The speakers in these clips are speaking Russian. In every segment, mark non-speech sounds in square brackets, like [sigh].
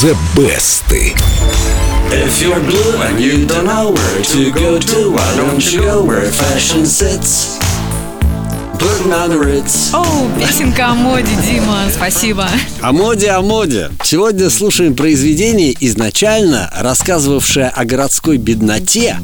The Best. If you're blue and you don't know where to go to, why don't you go where fashion sits? Оу, песенка о моде, Дима, спасибо. О моде, о моде. Сегодня слушаем произведение, изначально рассказывавшее о городской бедноте,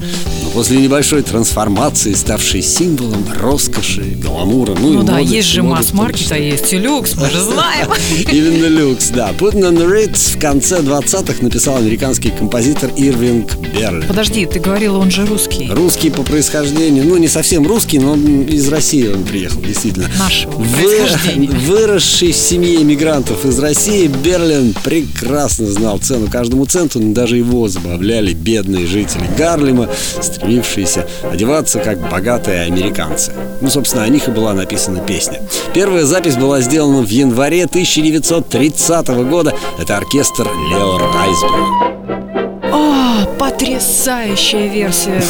но после небольшой трансформации, ставшей символом роскоши, гламура, ну, и Ну да, моды, есть же масс-маркет, а есть и люкс, мы же знаем. [laughs] Именно люкс, да. Putting on the Ritz в конце 20-х написал американский композитор Ирвинг Берлин. Подожди, ты говорила, он же русский. Русский по происхождению, ну не совсем русский, но из России он приехал, действительно. Нашего Вы-. [laughs] Выросший в семье иммигрантов из России, Берлин прекрасно знал цену каждому центу, но даже его забавляли бедные жители Гарлема, стремившиеся одеваться как богатые американцы. Ну, собственно, о них и была написана песня. Первая запись была сделана в январе 1930 года. Это оркестр Лео Райсберг. О, потрясающая версия.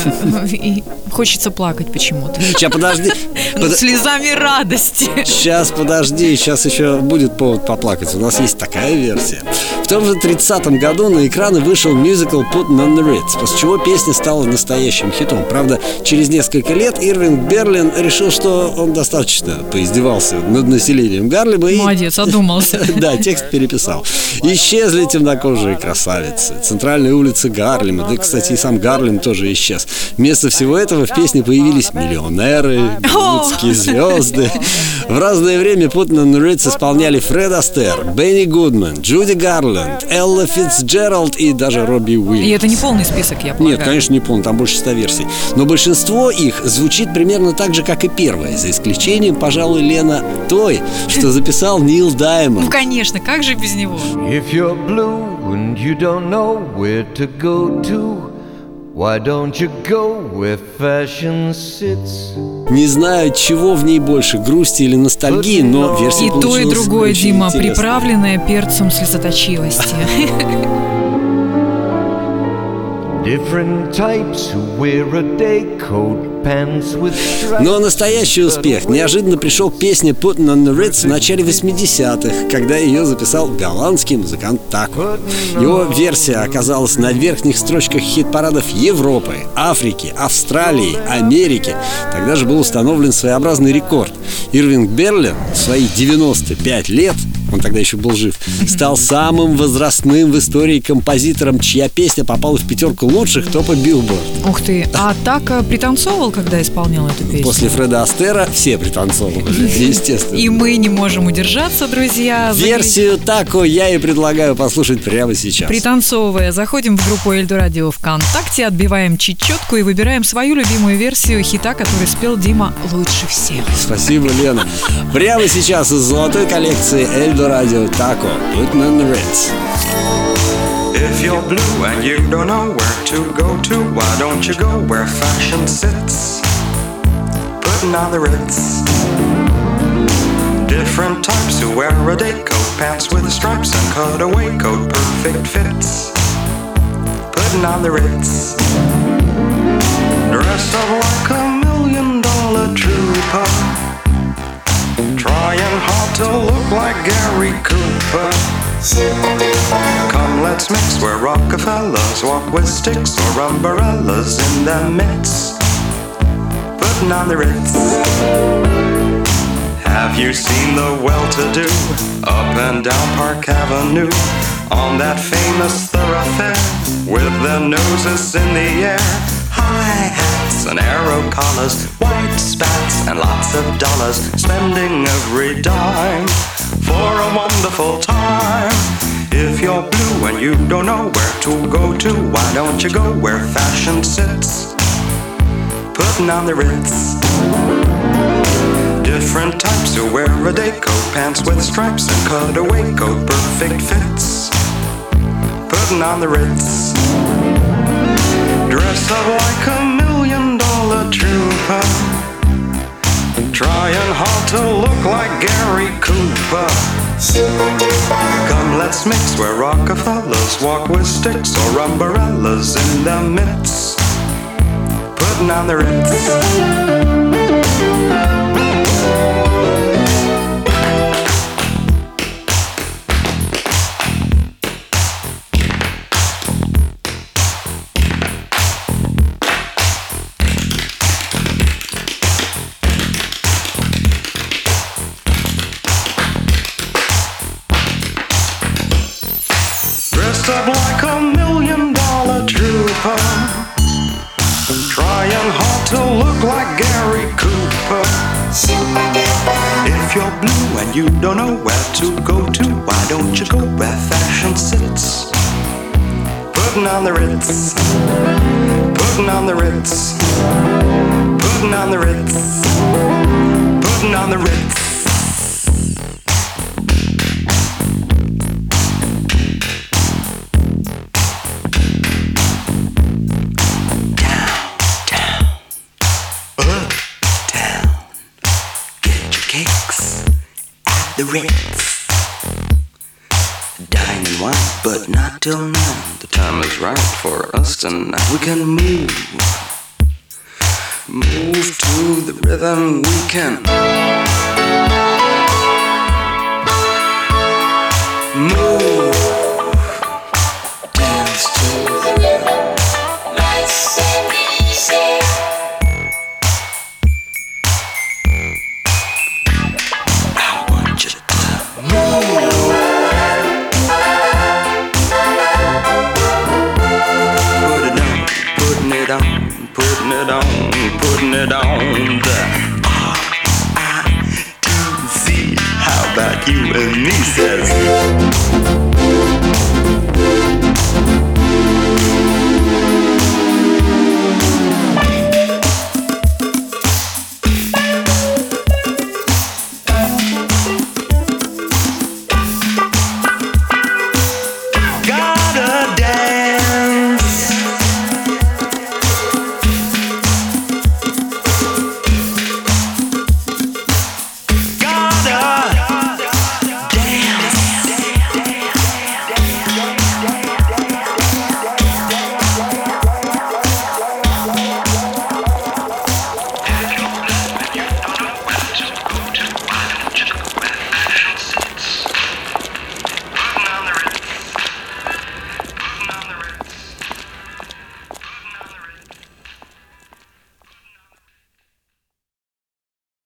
И хочется плакать почему-то. Сейчас, подожди. Под- Слезами радости. Сейчас, подожди, сейчас еще будет повод поплакать. У нас есть такая версия. В том же 30-м году на экраны вышел мюзикл Putting on the Ritz, после чего песня стала настоящим хитом. Правда, через несколько лет Ирвинг Берлин решил, что он достаточно поиздевался над населением Гарлема и... Молодец, одумался. [laughs] Да, текст переписал. Исчезли темнокожие красавицы, центральные улицы Гарлема, да, кстати, и сам Гарлем тоже исчез. Вместо всего этого в песне появились миллионеры, голливудские звезды. В разное время the Ritz исполняли Фред Астер, Бенни Гудман, Джуди Гарленд, Элла Фитцджеральд и даже Робби И Уильямс. это не полный список, я полагаю. Нет, конечно, не помню, там больше ста версий. Но большинство их звучит примерно так же, как и первое, за исключением, пожалуй, Лена, той, что записал Нил Ну, Даймонд. конечно, как же без него? If you're blue and you don't know where to go to, why don't you go where fashion sits? Не знаю, чего в ней больше, грусти или ностальгии, но версия И то, и другое, Дима, интересной. приправленное перцем слезоточивости. [laughs] Но настоящий успех неожиданно пришел к песне Putting on the Ritz в начале 80-х, когда ее записал голландский музыкант Тако. Его версия оказалась на верхних строчках хит-парадов Европы, Африки, Австралии, Америки. Тогда же был установлен своеобразный рекорд. Ирвинг Берлин в свои 95 лет он тогда еще был жив, стал самым возрастным в истории композитором, чья песня попала в пятерку лучших топа Билборд. Ух ты, а так пританцовывал, когда исполнял эту песню? После Фреда Астера все пританцовывали, [laughs] естественно. И мы не можем удержаться, друзья. Версию Тако я и предлагаю послушать прямо сейчас. Пританцовывая, заходим в группу Эльдо Радио ВКонтакте, отбиваем чечетку и выбираем свою любимую версию хита, который спел Дима лучше всех. Спасибо, Лена. Прямо сейчас из золотой коллекции Putting on the Ritz. If you're blue and you don't know where to go to, why don't you go where fashion sits? Putting on the Ritz. Different types who wear a day coat, pants with stripes and cutaway coat, perfect fits. Putting on the Ritz. Dressed up like a million dollar trooper Trying hard to look like Gary Cooper. Come, let's mix where Rockefellers walk with sticks or umbrellas in their midst. Putting on the Ritz. Have you seen the well to do up and down Park Avenue on that famous thoroughfare with their noses in the air? High hats and arrow collars, spats and lots of dollars, spending every dime for a wonderful time. If you're blue and you don't know where to go to, why don't you go where fashion sits? Putting on the Ritz. Different types who wear a day coat, pants with stripes and cutaway coat, perfect fits. Putting on the Ritz. Dress up like a million dollar trooper. Trying hard to look like Gary Cooper. Come, let's mix where Rockefellers walk with sticks or umbrellas in their midst. Putting on the Ritz. dressed up like a million dollar trooper, trying hard to look like Gary Cooper. If you're blue and you don't know where to go to, why don't you go where fashion sits? Putting on the Ritz, putting on the Ritz, putting on the Ritz, putting on the Ritz. The Ritz. Dine and wine, but not till nine. The time is right for us tonight. We can move, move to the rhythm. We can putting it on, putting it on. The R-I-T-Z. How about you and me, says